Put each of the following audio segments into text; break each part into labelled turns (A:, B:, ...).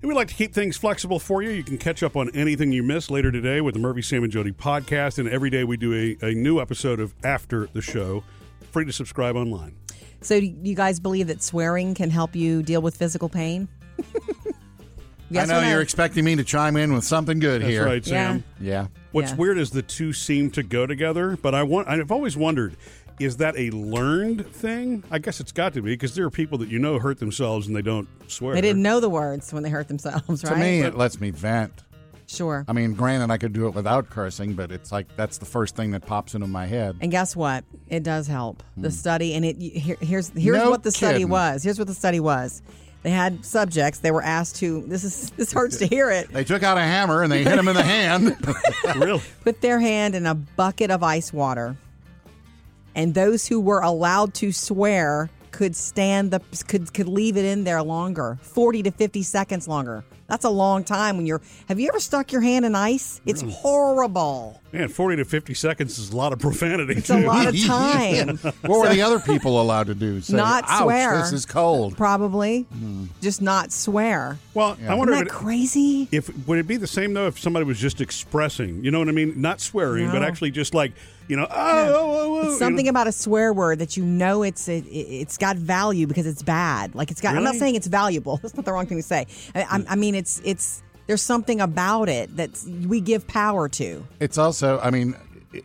A: And we'd like to keep things flexible for you. You can catch up on anything you missed later today with the Murphy, Sam, and Jody podcast. And every day we do a, a new episode of After the Show. Free to subscribe online.
B: So, do you guys believe that swearing can help you deal with physical pain? yes
C: I know
B: no?
C: you're expecting me to chime in with something good
A: That's
C: here.
A: right, Sam.
C: Yeah.
A: What's
B: Yeah.
A: weird is the two seem to go together, but I want I've always wondered is that a learned thing? I guess it's got to be because there are people that you know hurt themselves and they don't swear.
B: They didn't know the words when they hurt themselves, right?
C: To me, it lets me vent.
B: sure.
C: I mean, granted, I could do it without cursing, but it's like that's the first thing that pops into my head.
B: And guess what? It does help. The study, and it here, here's here's
C: Hmm. No
B: what the study was. Here's what the study was. They had subjects. They were asked to. This is this hurts to hear it.
C: They took out a hammer and they hit him in the hand.
A: really.
B: Put their hand in a bucket of ice water, and those who were allowed to swear could stand the could could leave it in there longer, forty to fifty seconds longer. That's a long time when you're. Have you ever stuck your hand in ice? It's horrible.
A: Man, 40 to 50 seconds is a lot of profanity.
B: It's a lot of time.
C: what were the other people allowed to do? Say,
B: Not
C: Ouch,
B: swear.
C: This is cold.
B: Probably,
C: Hmm.
B: just not swear.
A: Well, I wonder
B: Isn't
A: if, it,
B: crazy?
A: if would it be the same though if somebody was just expressing, you know what I mean? Not swearing, but actually just like, you know, oh, oh, oh, oh,
B: It's something
A: you know.
B: about a swear word that you know it's it, it's got value because it's bad. Like it's got. I'm not saying it's valuable. That's not the wrong thing to say. I, I, I mean, it's it's there's something about it that we give power to.
C: It's also, I mean,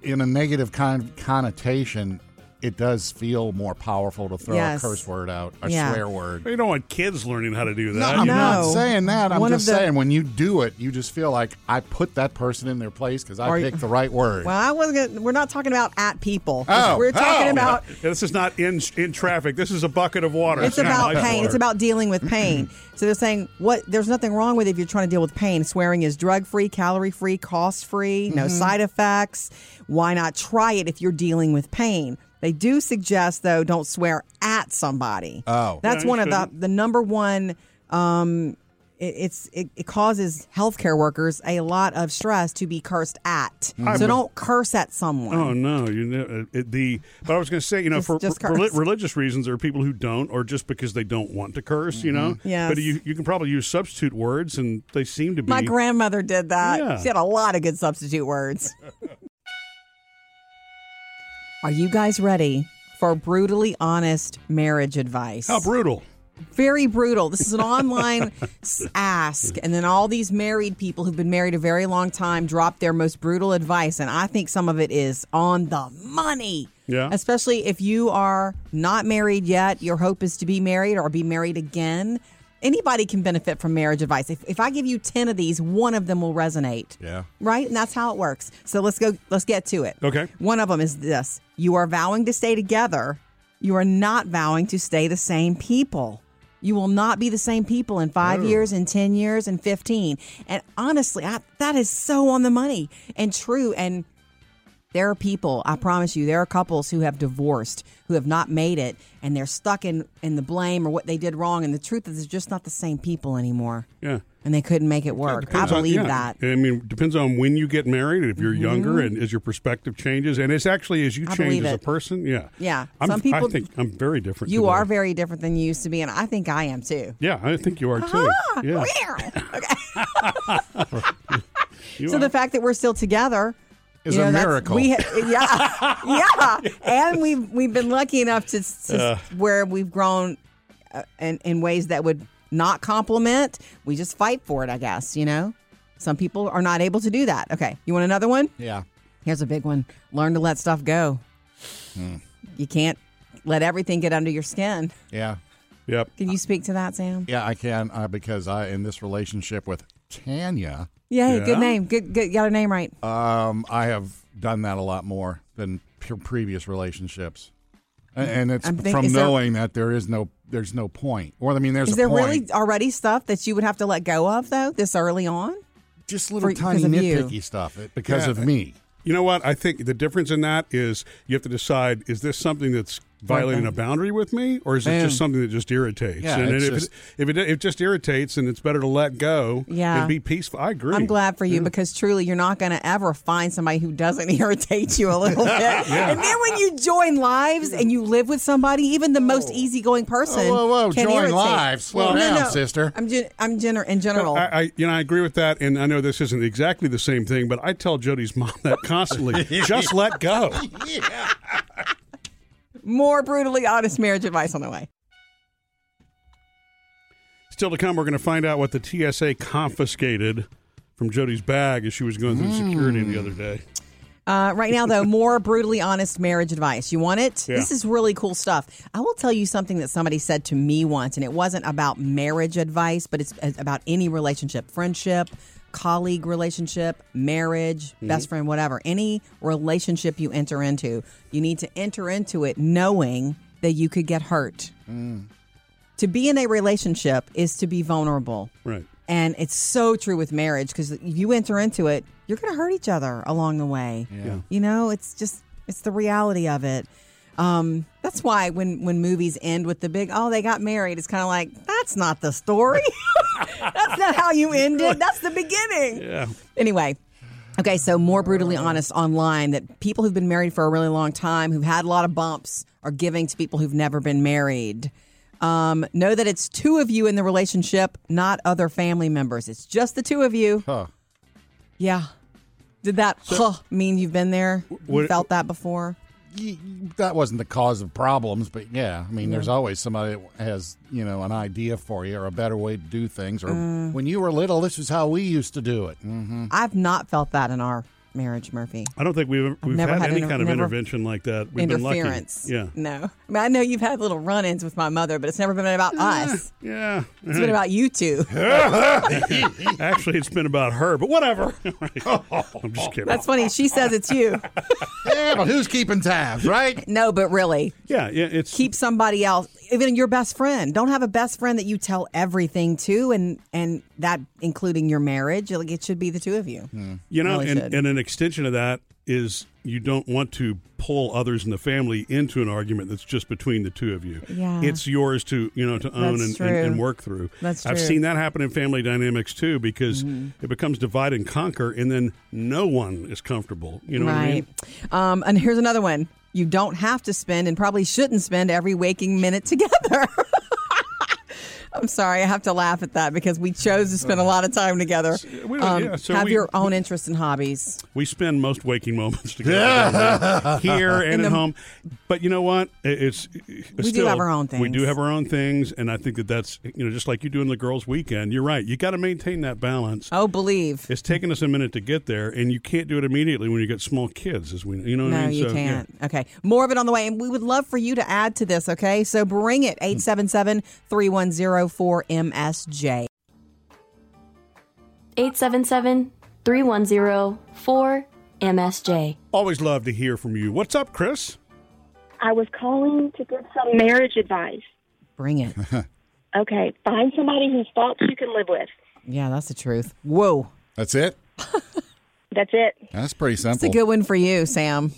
C: in a negative con- connotation, it does feel more powerful to throw
B: Yes.
C: a curse word out, a
B: Yeah.
C: swear word.
A: You don't want kids learning how to do that.
C: No,
A: that.
C: I'm
A: you know?
C: not saying that. I'm
B: One
C: just
B: the-
C: saying when you do it, you just feel like I put that person in their place because I
B: Or-
C: picked the right word.
B: Well, I wasn't. Gonna, we're not talking about at people.
C: Oh,
B: we're talking
C: oh.
B: about.
A: Yeah, This is not in in traffic. This is a bucket of water.
B: It's
A: not
B: about pain.
A: water.
B: It's about dealing with pain. so they're saying what there's nothing wrong with it if you're trying to deal with pain. Swearing is drug free, calorie free, cost free, no
C: Mm-hmm.
B: side effects. Why not try it if you're dealing with pain? They do suggest though don't swear at somebody.
C: Oh.
B: that's
A: Yeah,
B: one of the
A: shouldn't.
B: the number one. Um, it, it's it, it causes healthcare workers a lot of stress to be cursed at. So don't curse at someone.
A: Oh no! You know uh, it, the. But I was going to say, you know,
B: Just-
A: for
B: just
A: for reli-
B: curse.
A: religious reasons, there are people who don't, or just because they don't want to curse. You know.
B: yeah.
A: But you you can probably use substitute words, and they seem to be.
B: My grandmother did that.
A: Yeah.
B: She had a lot of good substitute words. Are you guys ready for brutally honest marriage advice?
A: How brutal!
B: Very brutal. This is an online ask, and then all these married people who've been married a very long time drop their most brutal advice, and I think some of it is on the money.
A: Yeah.
B: Especially if you are not married yet, your hope is to be married or be married again. Anybody can benefit from marriage advice. If, if I give you 10 of these, one of them will resonate.
C: Yeah.
B: Right? And that's how it works. So let's go, let's get to it.
A: Okay.
B: One of them is this You are vowing to stay together, you are not vowing to stay the same people. You will not be the same people in five oh. years, in 10 years, in 15. And honestly, I, that is so on the money and true. And there are people, I promise you, there are couples who have divorced, who have not made it, and they're stuck in, in the blame or what they did wrong. And the truth is, they're just not the same people anymore.
A: Yeah.
B: And they couldn't make it work. I
A: Depends on-
B: believe
A: yeah.
B: that. Mm-hmm.
A: I mean, it depends on when you get married. If you're younger, and as your perspective changes, and it's actually as you
B: I
A: change
B: believe
A: as a person. Yeah.
B: Yeah.
A: I'm,
B: Some people-
A: I think I'm very different.
B: You
A: today.
B: are very different than you used to be, and I think I am too.
A: Yeah, I think you are too. Yeah. You
B: So
A: are.
B: the fact that we're still together
C: Is
B: you know,
C: a miracle.
B: We, yeah, yeah, and we've we've been lucky enough to, to where we've grown uh, in in ways that would not compliment. We just fight for it, I guess. You know, some people are not able to do that. Okay, you want another one?
C: Yeah.
B: Here's a big one: learn to let stuff go.
C: Hmm.
B: You can't let everything get under your skin.
C: Yeah.
A: Yep.
B: Can you speak to that, Sam?
C: Yeah, I can uh, because I in this relationship with Tanya,
B: Yay,
A: Yeah?
B: good name. Good, good. Got her name right.
C: um, I have done that a lot more than pre- previous relationships, and, and it's
B: I'm think-
C: from
B: is there-
C: knowing that there is no there's no point. Or I mean, there's
B: Is
C: a
B: there
C: point.
B: really already stuff that you would have to let go of though this early on?
C: just little
B: for-
C: tiny
B: because of you?
C: nitpicky stuff it- because
A: Yeah.
C: of me.
A: You know what? I think the difference in that is you have to decide: is this something that's violating a boundary with me, or is it
C: Man.
A: just something that just irritates?
C: Yeah,
A: and
C: it's
A: if,
C: just-
A: it, if it if it just irritates, and it's better to let go
B: Yeah.
A: and be peaceful. I agree.
B: I'm glad for you because truly you're not going to ever find somebody who doesn't irritate you a little bit. And then when you join lives and you live with somebody, even the most oh. easygoing person.
C: Whoa, whoa, whoa, join
B: irritate.
C: lives. Slow
B: No,
C: down,
B: no.
C: sister.
B: I'm gen- I'm gener- in general.
A: I, I you know I agree with that, and I know this isn't exactly the same thing, but I tell Jody's mom that constantly. just let go.
B: More brutally honest marriage advice on the way.
A: Still to come, we're going to find out what the TSA confiscated from Jody's bag as she was going through security the other day.
B: Uh, right now, though, more brutally honest marriage advice. You want it?
A: Yeah.
B: This is really cool stuff. I will tell you something that somebody said to me once, and it wasn't about marriage advice, but it's about any relationship, friendship, colleague relationship, marriage, mm-hmm. best friend, whatever. Any relationship you enter into, you need to enter into it knowing that you could get hurt. Mm. To be in a relationship is to be vulnerable.
A: Right.
B: And it's so true with marriage because you enter into it, you're going to hurt each other along the way.
C: Yeah.
B: You know, it's just it's the reality of it. Um, that's why when when movies end with the big oh they got married, it's kind of like that's not the story. that's not how you ended. That's the beginning.
A: Yeah.
B: Anyway, okay, so more brutally honest online that people who've been married for a really long time, who've had a lot of bumps, are giving to people who've never been married. Um, know that it's two of you in the relationship, not other family members. It's just the two of you.
C: Huh.
B: Yeah. Did that huh, mean you've been there? You felt that before?
C: That wasn't the cause of problems, but yeah, I mean, there's always somebody that has, you know, an idea for you or a better way to do things. Or
B: Mm.
C: when you were little, this is how we used to do it. hmm
B: I've not felt that in our marriage, Murphy.
A: I don't think we've we've
B: never
A: had,
B: had
A: any
B: inter-
A: kind of intervention like that. We've been lucky.
B: Interference.
A: Yeah.
B: No. I mean, I know you've had little run ins with my mother, but it's never been about us.
A: Yeah.
B: It's been about you two.
A: Actually, it's been about her, but whatever. I'm just kidding.
B: That's funny. She says it's you.
C: Yeah, but who's keeping tabs, right?
B: No, but really,
A: yeah, yeah. It's
B: keep somebody else, even your best friend. Don't have a best friend that you tell everything to, and and that including your marriage. Like it should be the two of you.
A: You know,
B: Really
A: and,
B: should.
A: and an extension of that is you don't want to pull others in the family into an argument that's just between the two of you.
B: Yeah.
A: It's yours to, you know, to own and, and, and work through.
B: That's true. I've. Mm-hmm.
A: seen that happen in family dynamics too because it becomes divide and conquer and then no one is comfortable. You know what I mean?
B: right. Um, and here's another one. You don't have to spend and probably shouldn't spend every waking minute together. I'm sorry, I have to laugh at that because we chose to spend a lot of time together.
A: we
B: Um,
A: yeah, so
B: have
A: we-
B: your own interests and hobbies.
A: We spend most waking moments together here and at home. But you know what? It- It's
B: We do have our own things.
A: We do have our own things, and I think that that's you know just like you do in the girls' weekend. You're right. You got to maintain that balance.
B: Oh, believe.
A: It's taken us a minute to get there, and you can't do it immediately when you get small kids. As we, you know what
B: No,
A: I mean?
B: you
A: So,
B: can't. Okay. More of it on the way. And we would love for you to add to this, okay? So bring it 877 310 4MSJ.
D: 877 310 4MSJ.
A: Always love to hear from you. What's up, Chris?
E: I was calling to give some marriage advice.
B: Bring it.
E: Okay, find somebody whose faults you can live with.
B: yeah, that's the truth. Whoa.
C: That's it.
E: That's it.
C: That's pretty simple.
B: It's a good one for you, Sam.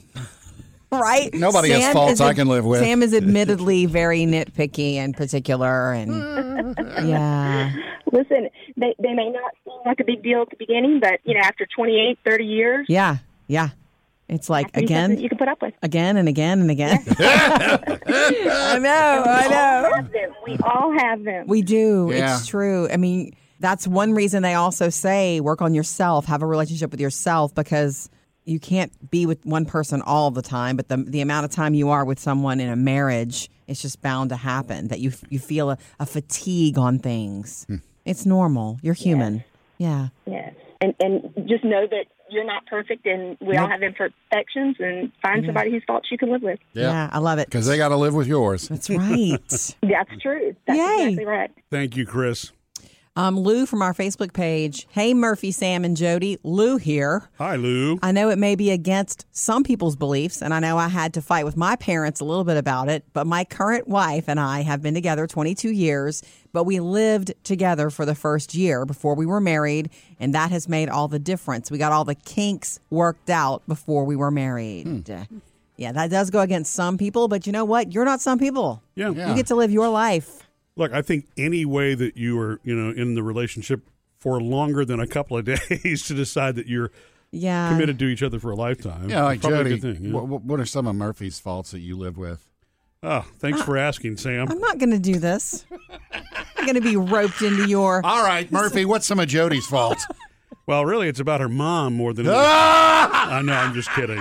B: right?
C: Nobody has faults
B: is
C: I can live with.
B: Sam is admittedly very nitpicky and particular, and yeah,
E: Listen, they they may not seem like a big deal at the beginning, but you know, after 28, 30 years,
B: yeah, yeah. It's like
E: it's
B: again,
E: you can put up with.
B: again, and again and again. I know, I know.
E: Have them. We all have them.
B: We do.
C: Yeah.
B: It's true. I mean, that's one reason they also say work on yourself, have a relationship with yourself because you can't be with one person all the time, but the the amount of time you are with someone in a marriage, it's just bound to happen that you you feel a, a fatigue on things. Hmm. It's normal. You're human. Yeah.
E: yes, and and just know that you're not perfect, and we all have imperfections. And find somebody whose faults you can live with.
B: Yeah, I love it.
C: Because they got to live with yours.
B: That's right.
E: That's true. That's
B: Yay.
E: exactly right.
A: Thank you, Chris.
B: Um, Lou from our Facebook page. Hey, Murphy, Sam, and Jody. Lou here.
A: Hi, Lou.
B: I know it may be against some people's beliefs, and I know I had to fight with my parents a little bit about it, but my current wife and I have been together 22 years, but we lived together for the first year before we were married, and that has made all the difference. We got all the kinks worked out before we were married. Yeah, that does go against some people, but you know what? You're not some people.
A: Yeah.
C: Yeah.
B: You get to live your life.
A: Look, I think any way that you are, you know, in the relationship for longer than a couple of days to decide that you're
B: Yeah.
A: committed to each other for a lifetime.
C: Yeah, like Jody.
A: a good thing. yeah.
C: what, what are some of Murphy's faults that you live with?
A: Oh, thanks ah, for asking, Sam.
B: I'm not going to do this. I'm going to be roped into your.
C: All right, Murphy. What's some of Jody's faults?
A: Well, really, it's about her mom more than. I know. I'm just kidding.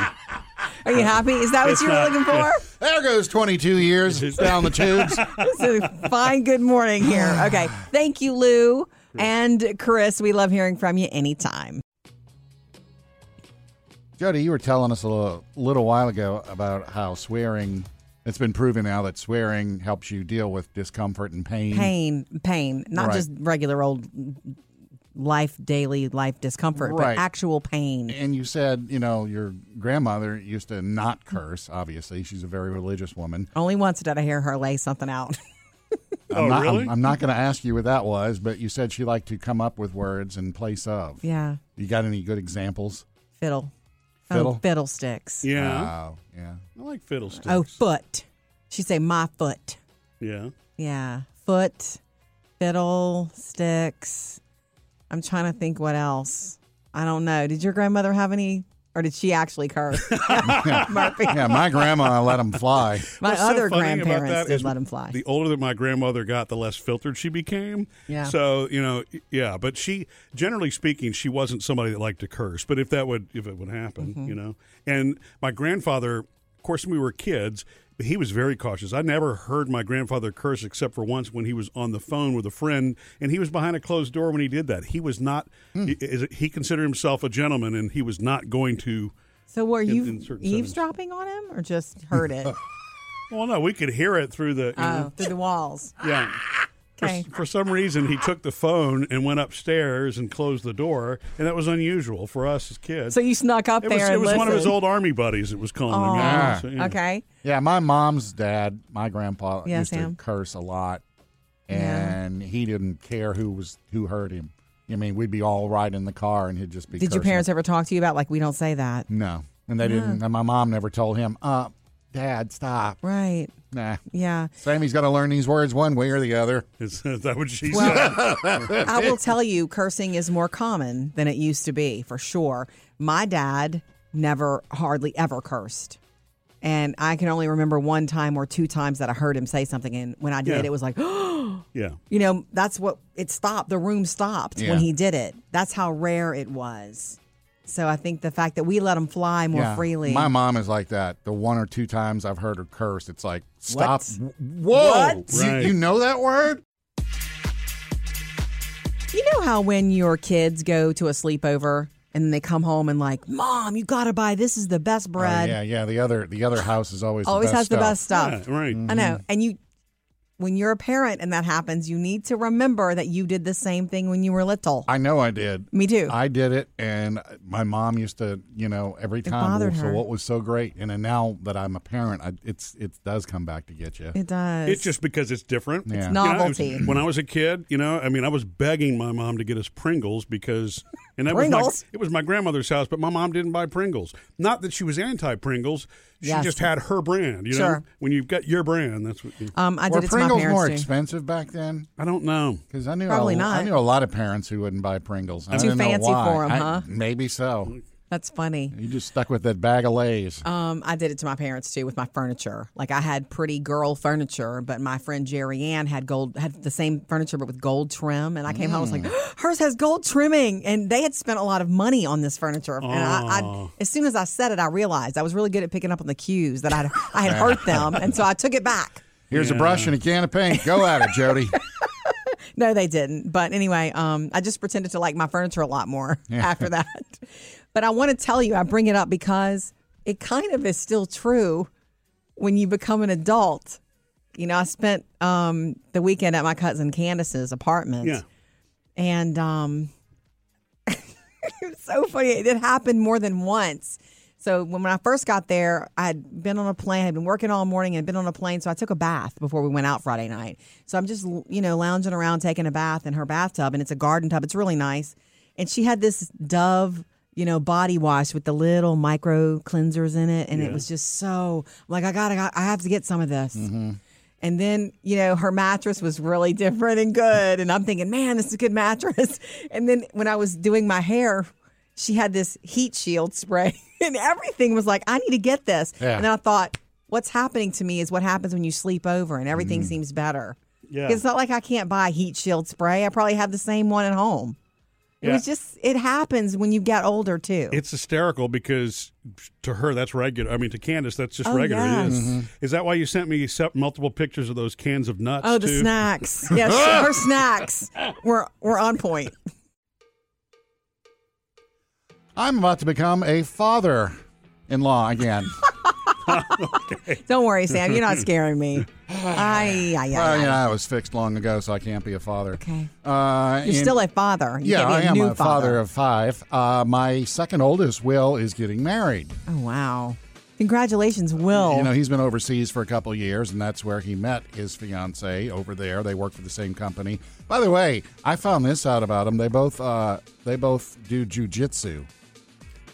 B: Are you happy? Is that what
A: It's
B: you were
A: not-
B: looking for?
C: There goes 22 years down the tubes.
B: It's a fine good morning here. Okay. Thank you, Lou and Chris. We love hearing from you anytime.
C: Jody, you were telling us a little, little while ago about how swearing. It's been proven now that swearing helps you deal with discomfort and pain.
B: Pain, pain, not
C: Right.
B: just regular old life, daily life discomfort,
C: Right.
B: but actual pain.
C: And you said, you know, your grandmother used to not curse. Obviously, she's a very religious woman.
B: Only once did I hear her lay something out.
A: Oh,
C: I'm not,
A: really?
C: I'm, I'm not going to ask you what that was, but you said she liked to come up with words in place of.
B: yeah.
C: You got any good examples?
B: Fiddle.
C: Fiddle?
B: Oh, fiddlesticks.
A: yeah,
C: Oh, yeah.
A: I like fiddlesticks.
B: Oh, foot. She'd say my foot.
A: yeah.
B: Yeah. Foot, fiddlesticks. I'm trying to think what else. I don't know. Did your grandmother have any, or did she actually curse? Murphy.
C: Yeah, my grandma let them fly.
B: My
A: What's
B: other
A: funny about
B: grandparents did
A: is
B: let him fly.
A: The older that my grandmother got, the less filtered she became.
B: Yeah.
A: So you know, yeah. But she, generally speaking, she wasn't somebody that liked to curse. But if that would, if it would happen,
B: Mm-hmm.
A: you know. And my grandfather, of course, when we were kids. He was very cautious. I never heard my grandfather curse except for once when he was on the phone with a friend, and he was behind a closed door when he did that. He was not.
B: Hmm.
A: He, is- he considered himself a gentleman, and he was not going to.
B: so were you
A: in certain
B: eavesdropping on him, or just heard it?
A: Well, no, we could hear it through the. You know,
B: oh, through the walls.
A: yeah. For,
B: Okay.
A: for some reason, he took the phone and went upstairs and closed the door, and that was unusual for us as kids.
B: So you snuck up
A: it
B: there
A: was,
B: and
A: it was one of his old army buddies that was calling him. you know, so, yeah.
B: Okay.
C: Yeah, my mom's dad, my grandpa,
B: Yeah,
C: used
B: Sam.
C: to curse a lot,
B: Yeah.
C: and he didn't care who was who heard him. I mean, we'd be all right in the car, and he'd just be.
B: Did your parents ever talk to you about like we don't say that?
C: No, and they didn't. And my mom never told him, "Uh, Dad, stop."
B: Right.
C: Nah,
B: Yeah.
C: Sammy's got to learn these words one way or the other.
A: Is, is that what she said?
B: Well, I will tell you, cursing is more common than it used to be, for sure. My dad never, hardly ever cursed. And I can only remember one time or two times that I heard him say something. And when I did,
A: Yeah.
B: it was like,
A: Yeah.
B: you know, that's what it stopped. The room stopped
C: Yeah.
B: when he did it. That's how rare it was. So I think the fact that we let them fly more
C: Yeah.
B: freely.
C: My mom is like that. The one or two times I've heard her curse, it's like, stop.
B: What?
C: Whoa.
B: What?
C: You,
A: Right.
C: you know that word?
B: You know how when your kids go to a sleepover and they come home and like, Mom, you got to buy this is the best
C: Oh,
B: bread.
C: yeah, yeah. The other the other house is always
B: Always
C: the best
B: has the
C: stuff.
B: best stuff.
A: Yeah, right.
B: I know. Mm-hmm. And you, when you're a parent and that happens, you need to remember that you did the same thing when you were little.
C: I know I did.
B: Me too.
C: I did it, and my mom used to, you know, every time.
B: bothered
C: well, so
B: her.
C: what was so great, and then now that I'm a parent, I, it's it does come back to get you.
B: it does.
A: It's just because it's different.
C: Yeah.
A: You know, it was-
B: novelty.
A: when I was a kid, you know, I mean, I was begging my mom to get us Pringles because, and that was
B: Pringles?
A: my, it was my grandmother's house, but my mom didn't buy Pringles. Not that she was anti Pringles, she
B: Yes.
A: just had her brand. You know,
B: Sure.
A: when you've got your brand, that's what. You,
B: um, I
C: Were
B: did it to my
C: Pringles more
B: too.
C: expensive back then?
A: I don't know.
C: Because I knew
B: Probably
C: a,
B: not.
C: I knew a lot of parents who wouldn't buy Pringles. I
B: Too
C: didn't know
B: fancy
C: why.
B: for 'em,
C: I-
B: huh?
C: Maybe so.
B: That's funny.
C: You just stuck with that bag of Lay's.
B: Um, I did it to my parents too with my furniture. Like I had pretty girl furniture, but my friend Jerry Ann had gold had the same furniture but with gold trim. And I came home, I was like,
C: Mm.
B: hers has gold trimming, and they had spent a lot of money on this furniture. And I, I, as soon as I said it, I realized I was really good at picking up on the cues that I had I had hurt them, and so I took it back.
C: Here's a brush and a can of paint. Go at it, Jody.
B: No, they didn't. But anyway, um, I just pretended to like my furniture a lot more after that. But I want to tell you, I bring it up because it kind of is still true when you become an adult. You know, I spent um, the weekend at my cousin Candace's apartment.
A: Yeah.
B: And um, it was so funny. It happened more than once. So when, I first got there, I'd been on a plane, I'd been working all morning and been on a plane. So I took a bath before we went out Friday night. So I'm just, you know, lounging around taking a bath in her bathtub, and it's a garden tub. It's really nice. And she had this dove you know, body wash with the little micro cleansers in it, and it was just so I'm like I gotta, I have to get some of this.
C: Mm-hmm.
B: And then, you know, her mattress was really different and good. And I'm thinking, man, this is a good mattress. And then when I was doing my hair, she had this heat shield spray and everything was like, I need to get this.
C: Yeah.
B: And then I thought, what's happening to me is what happens when you sleep over and everything
C: Mm.
B: seems better.
A: Yeah.
B: It's not like I can't buy heat shield spray. I probably have the same one at home. It
A: Yeah.
B: was just, it happens when you get older too.
A: It's hysterical because to her that's regular. I mean, to Candace that's just
B: Oh,
A: regular. It is.
B: yes.
A: Is that why you sent me multiple pictures of those cans of nuts?
B: oh, the
A: too?
B: snacks. Yes, her snacks were, were on point.
C: I'm about to become a father in law again.
B: Don't worry, Sam. You're not scaring me. Ay, ay, ay,
C: well,
B: ay.
C: you know, I was fixed long ago, so I can't be a father.
B: Okay.
C: Uh,
B: You're
C: and-
B: still a father. You
C: yeah, I am a father of five. Uh, my second oldest, Will, is getting married.
B: Oh wow! Congratulations, Will.
C: You know, he's been overseas for a couple of years, and that's where he met his fiance over there. They work for the same company. By the way, I found this out about them. They both uh, they both do jujitsu.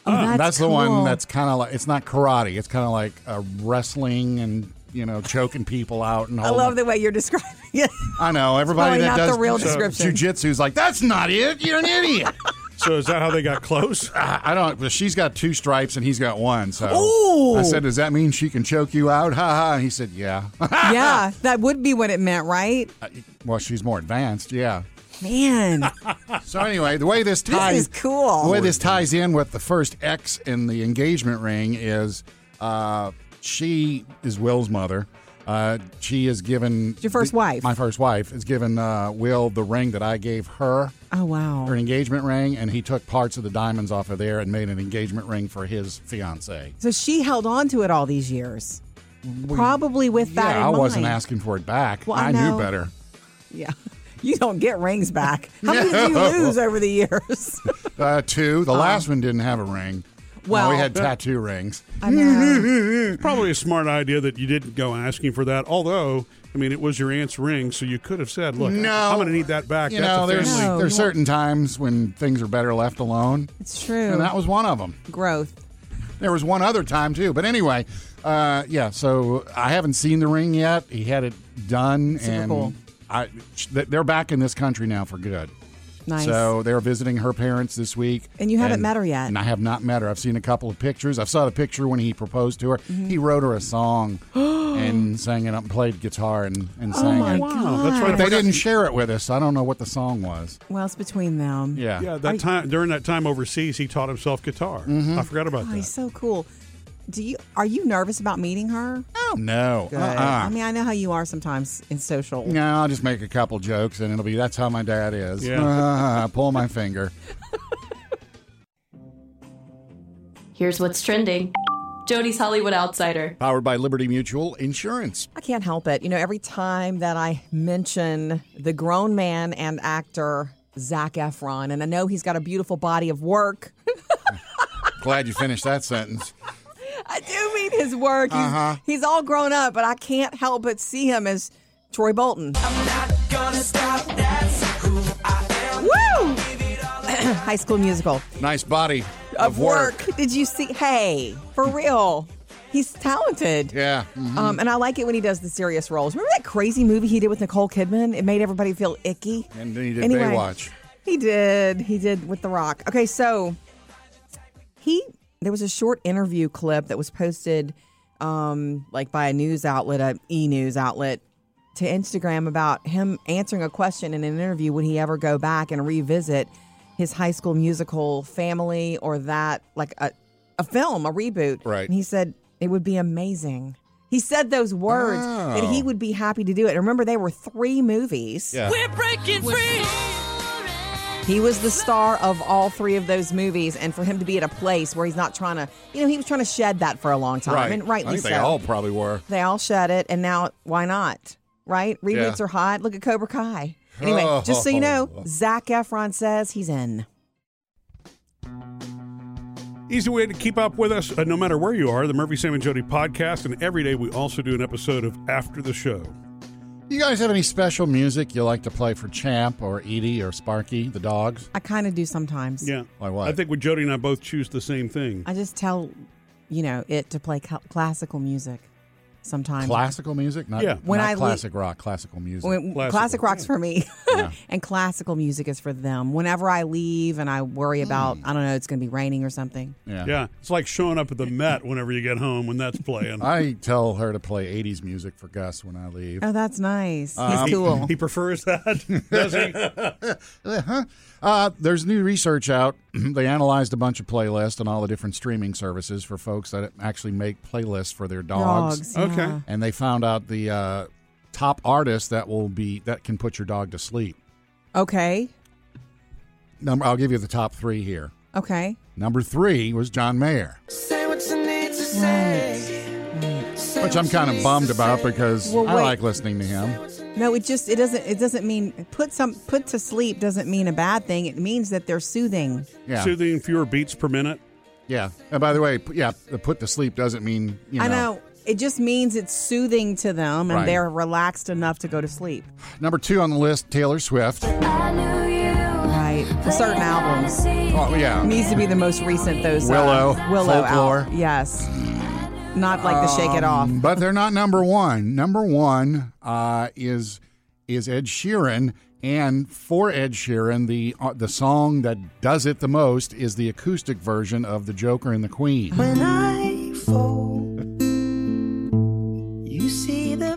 B: Oh, that's,
C: That's the one that's kind of like it's not karate. It's kind of like uh, wrestling and you know choking people out and.
B: I
C: holding-
B: love the way you're describing it.
C: I know everybody
B: probably
C: that
B: not
C: does
B: the real
C: ju-
B: description.
C: jujitsu is like that's not it. You're an idiot.
A: So is that how they got close?
C: I I don't. But she's got two stripes and he's got one. So
B: Ooh.
C: I said, "Does that mean she can choke you out?" Ha ha. And he said, "Yeah."
B: yeah, that would be what it meant, right?
C: well, she's more advanced. Yeah.
B: Man,
C: So anyway, the way this
B: this
C: ties
B: is cool.
C: the way this ties in with the first X in the engagement ring is uh, she is Will's mother. Uh, she has given
B: your first wife.
C: My first wife has given uh, Will the ring that I gave her,
B: oh wow!
C: her engagement ring, and he took parts of the diamonds off of there and made an engagement ring for his fiance.
B: So she held on to it all these years, probably with that
C: yeah,
B: in
C: I wasn't asking for it back.
B: Well, I
C: knew better.
B: Yeah, you don't get rings back. How many did you lose over the years?
C: Uh, two. The last one didn't have a ring.
B: Well-
C: we had tattoo rings.
B: I know.
A: Probably a smart idea that you didn't go asking for that. Although, I mean, it was your aunt's ring, so you could have said, "Look,
C: No.
A: I'm going to need that back."
C: You
A: That's
C: know, there's.
B: No,
C: there's
B: you won't.
C: certain times when things are better left alone,
B: It's true.
C: and that was one of them.
B: growth.
C: There was one other time too, but anyway, uh, yeah. So I haven't seen the ring yet. He had it done,
B: Super
C: and
B: cool.
C: I they're back in this country now for good.
B: Nice.
C: So they're visiting her parents this week,
B: And you haven't met her yet.
C: And I have not met her. I've seen a couple of pictures. I saw the picture when he proposed to her.
B: Mm-hmm.
C: He wrote her a song and sang it up, and played guitar and, and sang
B: oh my
C: it.
A: Wow, that's right.
C: But they didn't share it with us. so I don't know what the song was.
B: well, it's between them.
C: Yeah.
A: Yeah, that time during that time overseas, he taught himself guitar.
C: Mm-hmm.
A: I forgot about
B: Oh,
A: that.
B: he's so cool. Do you are you nervous about meeting her?
C: Oh no. Uh-uh.
B: I mean, I know how you are sometimes in social.
C: No, I'll just make a couple jokes and it'll be that's how my dad is.
A: Yeah.
C: Ah, pull my finger.
D: Here's what's trending Jody's Hollywood Outsider.
C: Powered by Liberty Mutual Insurance.
B: I can't help it. You know, every time that I mention the grown man and actor Zac Efron, and I know he's got a beautiful body of work.
C: Glad you finished that sentence.
B: I do mean his work. He's,
C: Uh-huh.
B: he's all grown up, but I can't help but see him as Troy Bolton. Woo! High School Musical.
C: Nice body
B: Of work. Did you see? Hey, for real. He's talented.
C: Yeah. mhm.
B: Um, and I like it when he does the serious roles. Remember that crazy movie he did with Nicole Kidman? It made everybody feel icky.
C: And then he did
B: Anyway.
C: Baywatch.
B: He did. He did with The Rock. Okay, so he there was a short interview clip that was posted um like by a news outlet, a e news outlet to Instagram about him answering a question in an interview would he ever go back and revisit his high school musical family or that like a a film, a reboot.
C: Right.
B: And he said it would be amazing. He said those words that he
C: Oh.
B: would be happy to do it. And remember, they were three movies.
C: Yeah.
B: He was the star of all three of those movies, and for him to be at a place where he's not trying to, you know, he was trying to shed that for a long time,
C: Right.
B: and rightly
C: I think
B: so.
C: they all probably were.
B: They all shed it, and now why not? Right? Reboots
C: Yeah.
B: are hot. Look at Cobra Kai. Anyway, just so you know, Zac Efron says he's in.
A: Easy way to keep up with us, uh, no matter where you are, the Murphy, Sam, and Jody podcast. And every day we also do an episode of After the Show.
C: You guys have any special music you like to play for Champ or Edie or Sparky, the dogs?
B: I kind of do sometimes.
A: Yeah.
C: Like what?
A: I think with Jody and I both choose the same thing.
B: I just tell, you know, it to play cl- classical music sometimes.
C: Classical music? Not,
A: Yeah.
B: When
C: not
B: I le-
C: classic rock, classical music.
B: When-
A: Classical.
B: classic rock's for me,
C: Yeah.
B: and classical music is for them. Whenever I leave and I worry about, I don't know, it's going to be raining or something.
C: yeah.
A: Yeah, it's like showing up at the Met whenever you get home when that's playing.
C: I tell her to play 80s music for Gus when I leave.
B: Oh, that's nice.
C: Um,
B: He's cool.
A: He prefers that, does he?
C: Uh-huh. Uh, there's new research out. they analyzed a bunch of playlists on all the different streaming services for folks that actually make playlists for their dogs.
B: Dogs.
A: Okay.
B: Yeah.
C: And they found out the uh, top artist that will be that can put your dog to sleep.
B: Okay.
C: Number, I'll give you the top three here.
B: Okay.
C: Number three was John Mayer,
F: Say what you need to say.
C: which I'm kind of bummed about because
B: Well,
C: I
B: wait.
C: like listening to him.
B: No, it just it doesn't it doesn't mean put some put to sleep doesn't mean a bad thing. It means that they're soothing.
C: Yeah,
A: Soothing fewer beats per minute.
C: yeah. And by the way, p- yeah, the put to sleep doesn't mean you know.
B: I know. It just means it's soothing to them and
C: Right.
B: they're relaxed enough to go to sleep.
C: Number two on the list, Taylor Swift.
B: Right. For certain albums.
C: Oh yeah,
B: It needs to be the most recent those uh,
C: Willow,
B: Willow
C: Folklore.
B: out. Yes. Not like the Shake It Off.
C: but they're not number one. Number one uh, is is Ed Sheeran, and for Ed Sheeran, the uh, the song that does it the most is the acoustic version of "The Joker and the Queen."
F: When I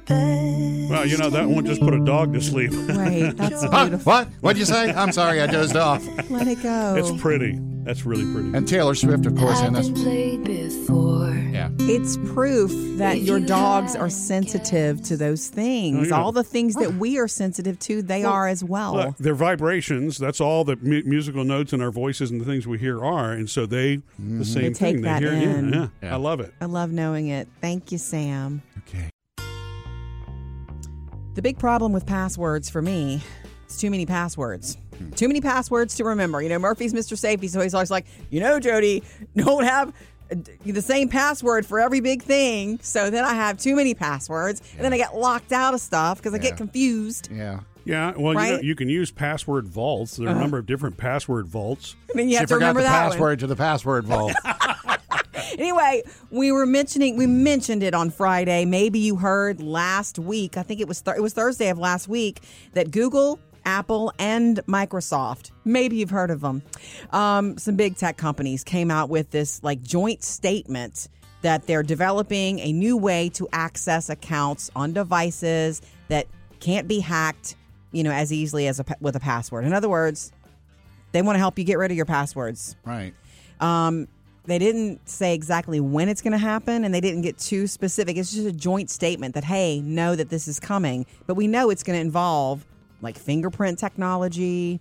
A: Well, you know that won't just put a dog to sleep.
B: Right. That's
C: Huh?
B: beautiful.
C: What? What'd you say? I'm sorry, I dozed off.
B: Let it go.
A: it's pretty. That's really pretty.
C: And Taylor Swift, of course, and that's
F: played before.
C: yeah.
B: It's proof that your dogs are sensitive to those things.
A: Oh, yeah.
B: All the things that we are sensitive to, they are as well.
A: Look, they're vibrations. That's all the mu- musical notes and our voices and the things we hear are, and so they the mm-hmm. same
B: They take
A: thing.
B: that
A: they hear. yeah,
B: in.
A: Yeah,
C: Yeah.
A: I love it.
B: I love knowing it. Thank you, Sam.
C: Okay.
B: The big problem with passwords for me is too many passwords. Too many passwords to remember. You know, Murphy's Mr. Safety, so he's always like, you know, Jody, don't have uh, the same password for every big thing. So then I have too many passwords, and then I get locked out of stuff because I
C: Yeah.
B: get confused.
C: Yeah.
A: Yeah, well, you, know,
B: Uh-huh.
A: you can use password vaults. There are a number of different password vaults.
B: And then you
C: she
B: have to
C: forgot
B: remember
C: the
B: that one.
C: password to the password vault.
B: Anyway, we were mentioning we mentioned it on Friday. Maybe you heard last week. I think it was th- it was Thursday of last week that Google, Apple, and Microsoft. Maybe you've heard of them. Um, some big tech companies came out with this like joint statement that they're developing a new way to access accounts on devices that can't be hacked, you know, as easily as a, with a password. In other words, they want to help you get rid of your passwords.
C: right.
B: Um, they didn't say exactly when it's going to happen and they didn't get too specific. It's just a joint statement that, hey, know that this is coming. But we know it's going to involve like fingerprint technology,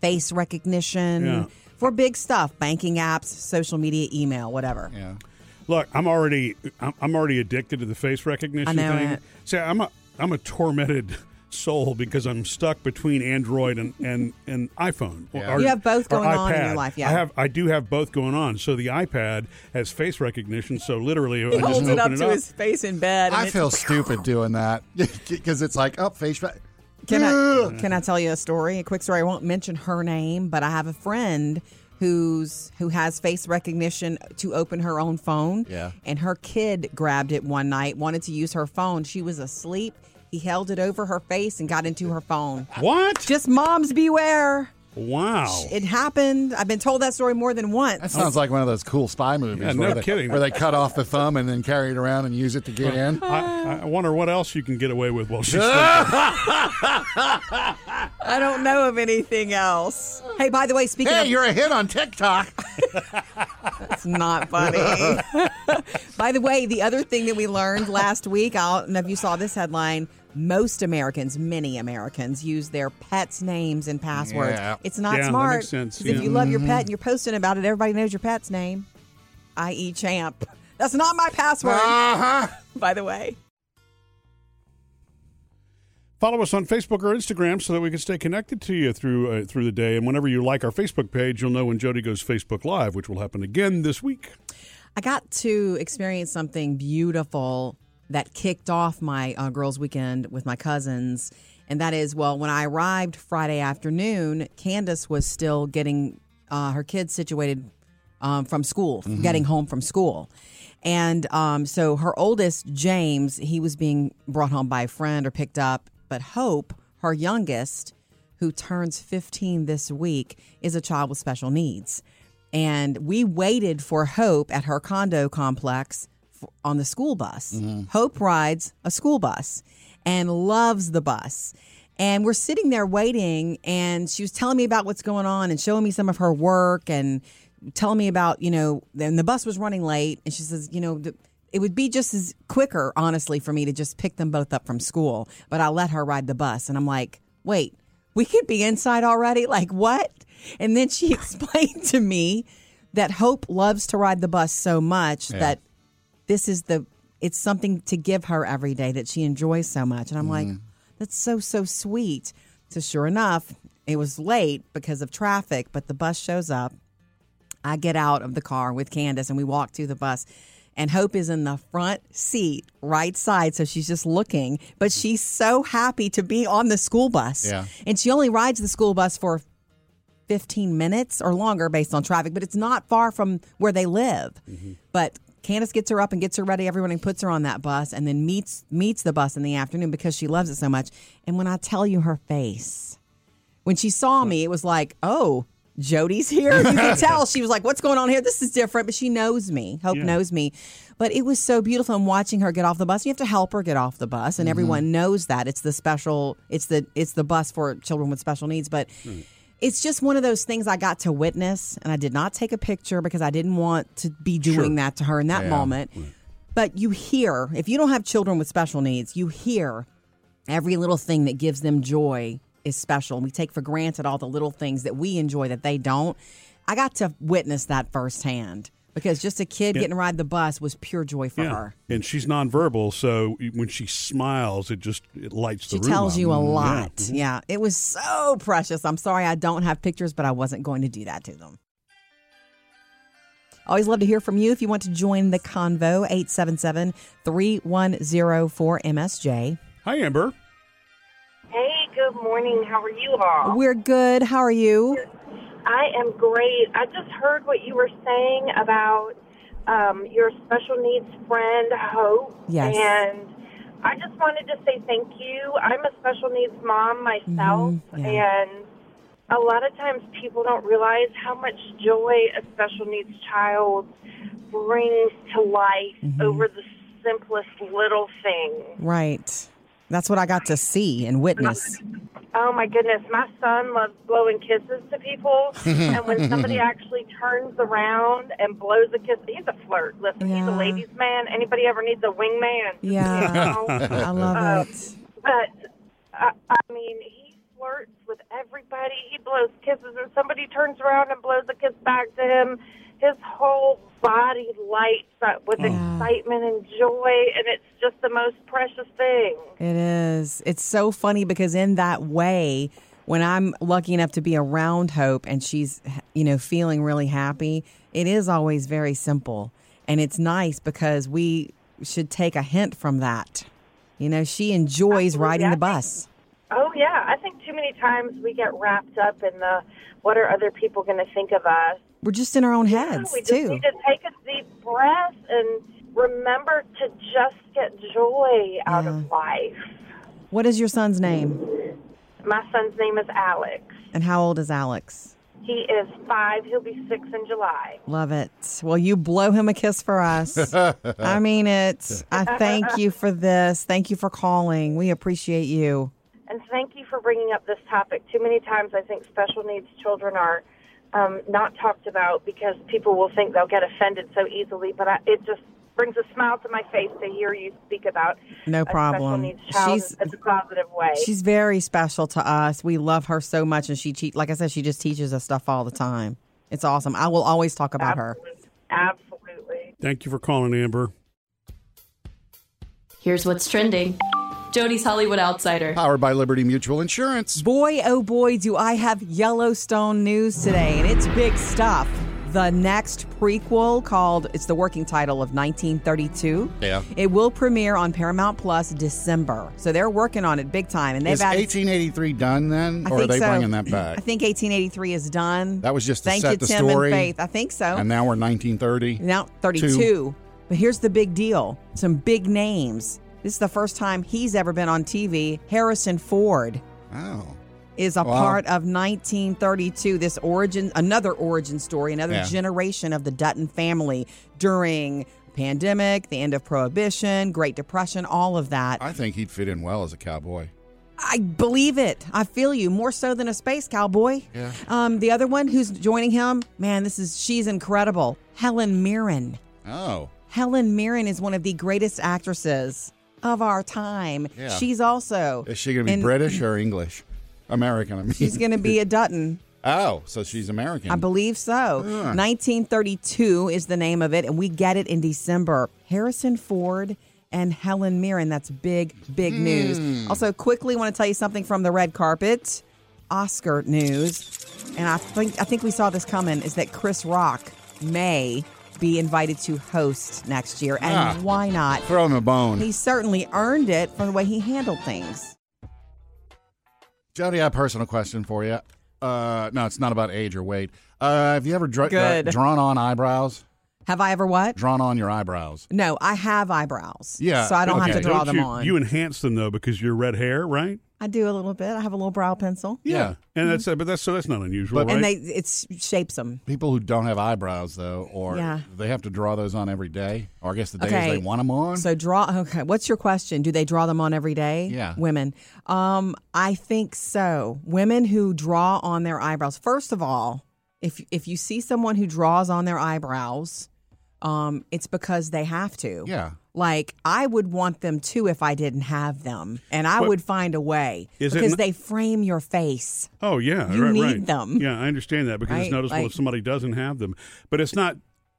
B: face recognition
A: Yeah.
B: for big stuff, banking apps, social media, email, whatever.
C: Yeah.
A: Look, I'm already I'm I'm already addicted to the face recognition
B: I know
A: thing.
B: it.
A: See, I'm a I'm a tormented soul because I'm stuck between Android and and, and iPhone.
C: Yeah.
A: Or-
B: You have both going on in your life, yeah.
A: I have I do have both going on. So the iPad has face recognition. So literally, I
B: He
A: just
B: holds
A: open
B: it up
A: it
B: to
A: up.
B: his face in bed.
C: I feel stupid doing that because it's like, oh, face. fa-
B: Can I can I tell you a story? A quick story. I won't mention her name, but I have a friend who's who has face recognition to open her own phone.
C: Yeah.
B: And her kid grabbed it one night, wanted to use her phone. She was asleep. He held it over her face and got into her phone.
A: What?
B: Just moms beware.
A: Wow.
B: It happened. I've been told that story more than once.
C: That sounds like one of those cool spy movies
A: Yeah, no
C: where, they,
A: kidding.
C: where they cut off the thumb and then carry it around and use it to get in.
A: I, I wonder what else you can get away with while she's sleeping.
B: I don't know of anything else. Hey, by the way, speaking
C: Hey,
B: of
C: you're a hit on TikTok.
B: It's not funny. By the way, the other thing that we learned last week, I don't know if you saw this headline. Most Americans, many Americans, use their pets' names and passwords.
C: Yeah.
B: It's not
A: Yeah, that
B: smart.
A: makes sense,
B: 'cause If you love your pet and you're posting about it, everybody knows your pet's name, i.e., Champ. That's not my password,
C: Uh huh.
B: by the way.
A: Follow us on Facebook or Instagram so that we can stay connected to you through uh, through the day. And whenever you like our Facebook page, you'll know when Jody goes Facebook Live, which will happen again this week.
B: I got to experience something beautiful that kicked off my uh, girls' weekend with my cousins. And that is, well, when I arrived Friday afternoon, Candace was still getting uh, her kids situated um, from school, getting home from school. And um, so her oldest, James, he was being brought home by a friend or picked up. But Hope, her youngest, who turns 15 this week, is a child with special needs. And we waited for Hope at her condo complex f- on the school bus. Mm-hmm. Hope rides a school bus and loves the bus. And we're sitting there waiting, and she was telling me about what's going on and showing me some of her work and telling me about, you know, then the bus was running late. And she says, you know, the, it would be just as quicker, honestly, for me to just pick them both up from school. But I let her ride the bus. And I'm like, wait, we could be inside already? Like, what? And then she explained to me that Hope loves to ride the bus so much
C: Yeah.
B: that this is the it's something to give her every day that she enjoys so much and i'm like mm-hmm. that's so so sweet so sure enough it was late because of traffic but the bus shows up i get out of the car with candace and we walk to the bus and hope is in the front seat right side so she's just looking but she's so happy to be on the school bus
C: Yeah.
B: and she only rides the school bus for 15 minutes or longer based on traffic, but it's not far from where they live. Mm-hmm. But Candace gets her up and gets her ready every morning, puts her on that bus, and then meets meets the bus in the afternoon because she loves it so much. And when I tell you her face, when she saw me, it was like, oh, Jody's here. You can tell she was like, what's going on here? This is different. But she knows me. Hope
A: Yeah.
B: knows me. But it was so beautiful. And watching her get off the bus, you have to help her get off the bus, and mm-hmm. everyone knows that it's the special. It's the it's the bus for children with special needs, but. Mm. It's just one of those things I got to witness, and I did not take a picture because I didn't want to be doing
A: Sure.
B: that to her in that
C: Yeah.
B: moment. But you hear, if you don't have children with special needs, you hear every little thing that gives them joy is special. We take for granted all the little things that we enjoy that they don't. I got to witness that firsthand because just a kid
A: Yeah.
B: getting to ride the bus was pure joy for her.
A: And she's nonverbal, so when she smiles, it just it lights the room.
B: She tells
A: up.
B: you a mm-hmm.
A: Yeah.
B: lot. Yeah. It was so precious. I'm sorry I don't have pictures, but I wasn't going to do that to them. Always love to hear from you if you want to join the convo 877 3104 MSJ.
A: Hi, Amber.
E: Good morning. How are you all?
B: We're good. How are you?
E: I am great. I just heard what you were saying about um, your special needs friend, Hope.
B: Yes.
E: And I just wanted to say thank you. I'm a special needs mom myself,
B: Mhm, yeah.
E: and a lot of times people don't realize how much joy a special needs child brings to life
B: Mm-hmm.
E: over the simplest little thing.
B: Right. That's what I got to see and witness.
E: Oh my goodness, my son loves blowing kisses to people, and when somebody actually turns around and blows a kiss, he's a flirt. Listen, he's a ladies' man. Anybody ever needs a wingman?
B: Yeah.
E: You know?
B: I love
E: Uh,
B: it.
E: But I, I mean, he flirts with everybody. He blows kisses, and somebody turns around and blows a kiss back to him. His whole body lights up with excitement and joy, and it's just the most precious thing.
B: It is. It's so funny because in that way, when I'm lucky enough to be around Hope and she's, you know, feeling really happy, it is always very simple. And it's nice because we should take a hint from that. You know, she enjoys
E: Absolutely.
B: riding the bus.
E: Oh yeah, I think too many times we get wrapped up in the what are other people going to think of us.
B: We're just in our own
E: Yeah,
B: heads,
E: we just
B: too.
E: need to take a deep breath and remember to just get joy out
B: Yeah.
E: of life.
B: What is your son's name?
E: My son's name is Alex.
B: And how old is Alex?
E: He is five. He'll be six in July.
B: Love it. Well, you blow him a kiss for us. I mean it. I thank you for this. Thank you for calling. We appreciate you.
E: And thank you for bringing up this topic. Too many times I think special needs children are um, not talked about because people will think they'll get offended so easily. But I, it just brings a smile to my face to hear you speak about
B: No problem.
E: special needs child
B: She's-
E: in a positive way.
B: She's very special to us. We love her so much, and she, te- like I said, she just teaches us stuff all the time. It's awesome. I will always talk about her.
E: Absolutely. Absolutely.
A: Thank you for calling, Amber.
D: Here's what's trending. Jody's Hollywood Outsider.
C: Powered by Liberty Mutual Insurance.
B: Boy, oh boy, do I have Yellowstone news today, and it's big stuff. the next prequel called, it's the working title of 1932.
C: Yeah.
B: It will premiere on Paramount Plus December. So they're working on it big time. And they've
C: Is
B: added.
C: 1883 done then,
B: I
C: or are
B: think
C: they
B: so.
C: bringing that back?
B: I think 1883 is done.
C: That was just to
B: Thank
C: set
B: you,
C: the
B: Tim
C: story.
B: and Faith. I think so.
C: and now we're 1930.
B: Now 32. But here's the big deal. Some big names. This is the first time he's ever been on TV. Harrison Ford
C: Oh,
B: is a
C: Wow.
B: part of 1932. This origin, another origin story, another
C: Yeah.
B: generation of the Dutton family during pandemic, the end of prohibition, Great Depression, all of that.
C: I think he'd fit in well as a cowboy.
B: I believe it. I feel you more so than a space cowboy.
C: Yeah.
B: Um, the other one who's joining him, man, this is she's incredible. Helen Mirren.
C: Oh,
B: Helen Mirren is one of the greatest actresses of our time.
C: Yeah.
B: She's also
C: is she going to be
B: in-
C: British or English? American, I mean.
B: She's going to be a Dutton.
C: Oh, so she's American.
B: I believe so. 1932 is the name of it, and we get it in December. Harrison Ford and Helen Mirren. That's big, big hmm. news. Also, quickly want to tell you something from the red carpet. Oscar news, and I think I think we saw this coming. Is that Chris Rock may be invited to host next year, and
C: Ah.
B: why not?
C: Throw him a bone.
B: He certainly earned it from the way he handled things.
C: Jody, I have a personal question for you. Uh, no, it's not about age or weight. Uh, have you ever dra- uh,
B: Good.
C: drawn on eyebrows?
B: Have I ever what?
C: Drawn on your eyebrows?
B: No, I have eyebrows.
C: Yeah,
B: so I don't have
C: okay.
B: to draw
A: Don't
B: them
A: you,
B: on.
A: You enhance them though because you're red hair, right?
B: I do a little bit. I have a little brow pencil,
C: Yeah.
A: and that's uh, but that's so that's not unusual,
C: But-
A: right?
B: and they it shapes them.
C: People who don't have eyebrows, though, or
B: Yeah.
C: they have to draw those on every day, or I guess the days
B: Okay.
C: they want them on.
B: So draw. Okay, what's your question? Do they draw them on every day?
C: Yeah.
B: women. Um, I think so. Women who draw on their eyebrows. First of all, if if you see someone who draws on their eyebrows, um, it's because they have to.
C: yeah.
B: Like I would want them too if I didn't have them, and I would find a way
A: Is it
B: because
A: n-
B: they frame your face.
A: Oh yeah,
B: You
A: right,
B: need
A: right.
B: them.
A: Yeah, I understand that because
B: Right,
A: it's noticeable
B: like-
A: if somebody doesn't have them. But it's not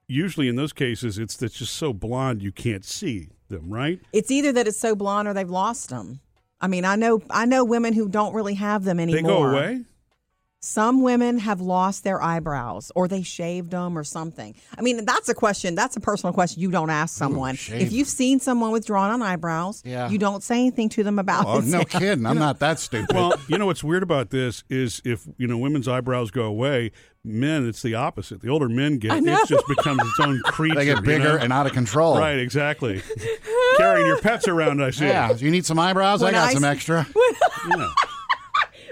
A: usually in those cases. It's that's just so blonde you can't see them, right?
B: It's either that it's so blonde or they've lost them. I mean, I know I know women who don't really have them anymore.
A: They go away.
B: Some women have lost their eyebrows or they shaved them or something. I mean, that's a question. That's a personal question you don't ask someone.
C: shave
B: if you've seen someone with drawn on eyebrows,
C: Yeah.
B: you don't say anything to them about
C: Oh,
B: it.
C: no kidding. I'm not that stupid.
A: Well, you know what's weird about this is if you know women's eyebrows go away, men it's the opposite. The older men get, it just becomes its own creature.
C: they get
A: you
C: bigger
A: know?
C: and out of control.
A: right, exactly. Carrying your pets around, I see.
C: Yeah. You need some eyebrows? I got
B: I
C: some
B: s-
C: extra.
A: Yeah.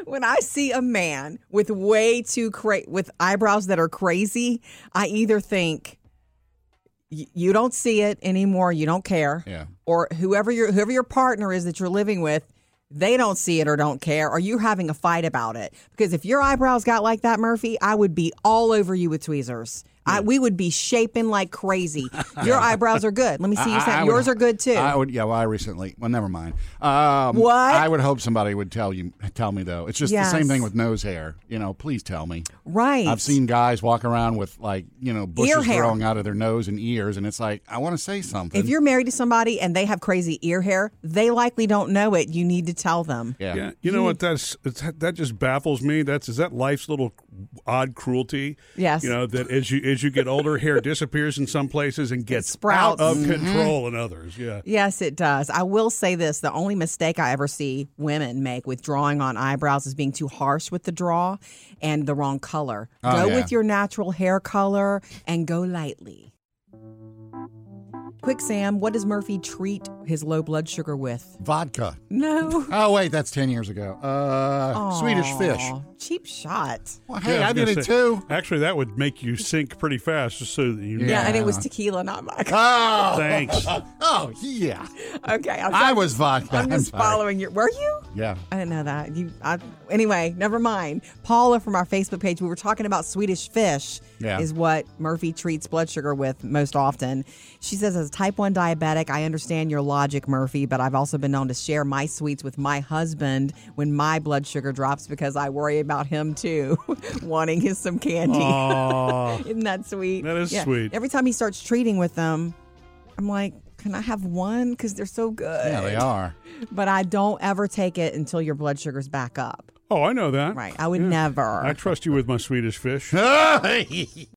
B: When I see a man with way too cra- with eyebrows that are crazy, I either think you don't see it anymore, you don't care,
C: Yeah.
B: or whoever your whoever your partner is that you're living with, they don't see it or don't care, or you're having a fight about it. Because if your eyebrows got like that, Murphy, I would be all over you with tweezers. I, we would be shaping like crazy. Your eyebrows are good. Let me see you.
C: I- I would-
B: Yours are good too.
C: I would, yeah. Well, I recently. Well, never mind. Um,
B: What?
C: I would hope somebody would tell you, tell me though. It's just the same thing with nose hair. You know, please tell me.
B: right.
C: I've seen guys walk around with like you know bushes
B: hair.
C: growing out of their nose and ears, and it's like I want to say something.
B: If you're married to somebody and they have crazy ear hair, they likely don't know it. You need to tell them.
C: yeah.
A: Yeah, you know what? That's it's, that just baffles me. That's is that life's little odd cruelty.
B: Yes.
A: you know that as you as you get older, hair disappears in some places and gets
B: sprouts.
A: out of
C: Mm-hmm.
A: control in others. Yeah,
B: Yes, it does. I will say this the only mistake I ever see women make with drawing on eyebrows is being too harsh with the draw and the wrong color.
C: Oh,
B: go
C: yeah.
B: with your natural hair color and go lightly. Quick, Sam, what does Murphy treat his low blood sugar with?
C: Vodka.
B: No.
C: Oh wait, that's ten years ago. Uh, Swedish fish.
B: Cheap shot.
C: Well, hey,
A: Yeah,
C: I,
A: was
C: did
A: gonna
C: it
A: say,
C: too.
A: Actually, that would make you sink pretty fast, just so that you. know.
B: Yeah, and it was tequila, not vodka.
C: Oh,
A: Thanks.
C: oh yeah.
B: Okay, I'm,
C: I was vodka.
B: I'm just
C: sorry.
B: following your. Were you?
C: Yeah.
B: I didn't know that. You I, anyway. Never mind. Paula from our Facebook page. We were talking about Swedish fish.
C: Yeah.
B: Is what Murphy treats blood sugar with most often. She says, as a type one diabetic, I understand your logic, Murphy, but I've also been known to share my sweets with my husband when my blood sugar drops because I worry about him too, wanting his some candy. Isn't that sweet?
A: That is sweet.
B: Every time he starts treating with them, I'm like, can I have one? Because they're so good.
C: Yeah, they are.
B: But I don't ever take it until your blood sugar's back up.
A: Oh, I know that.
B: Right. I would
A: Yeah.
B: never.
A: I trust you with my Swedish fish.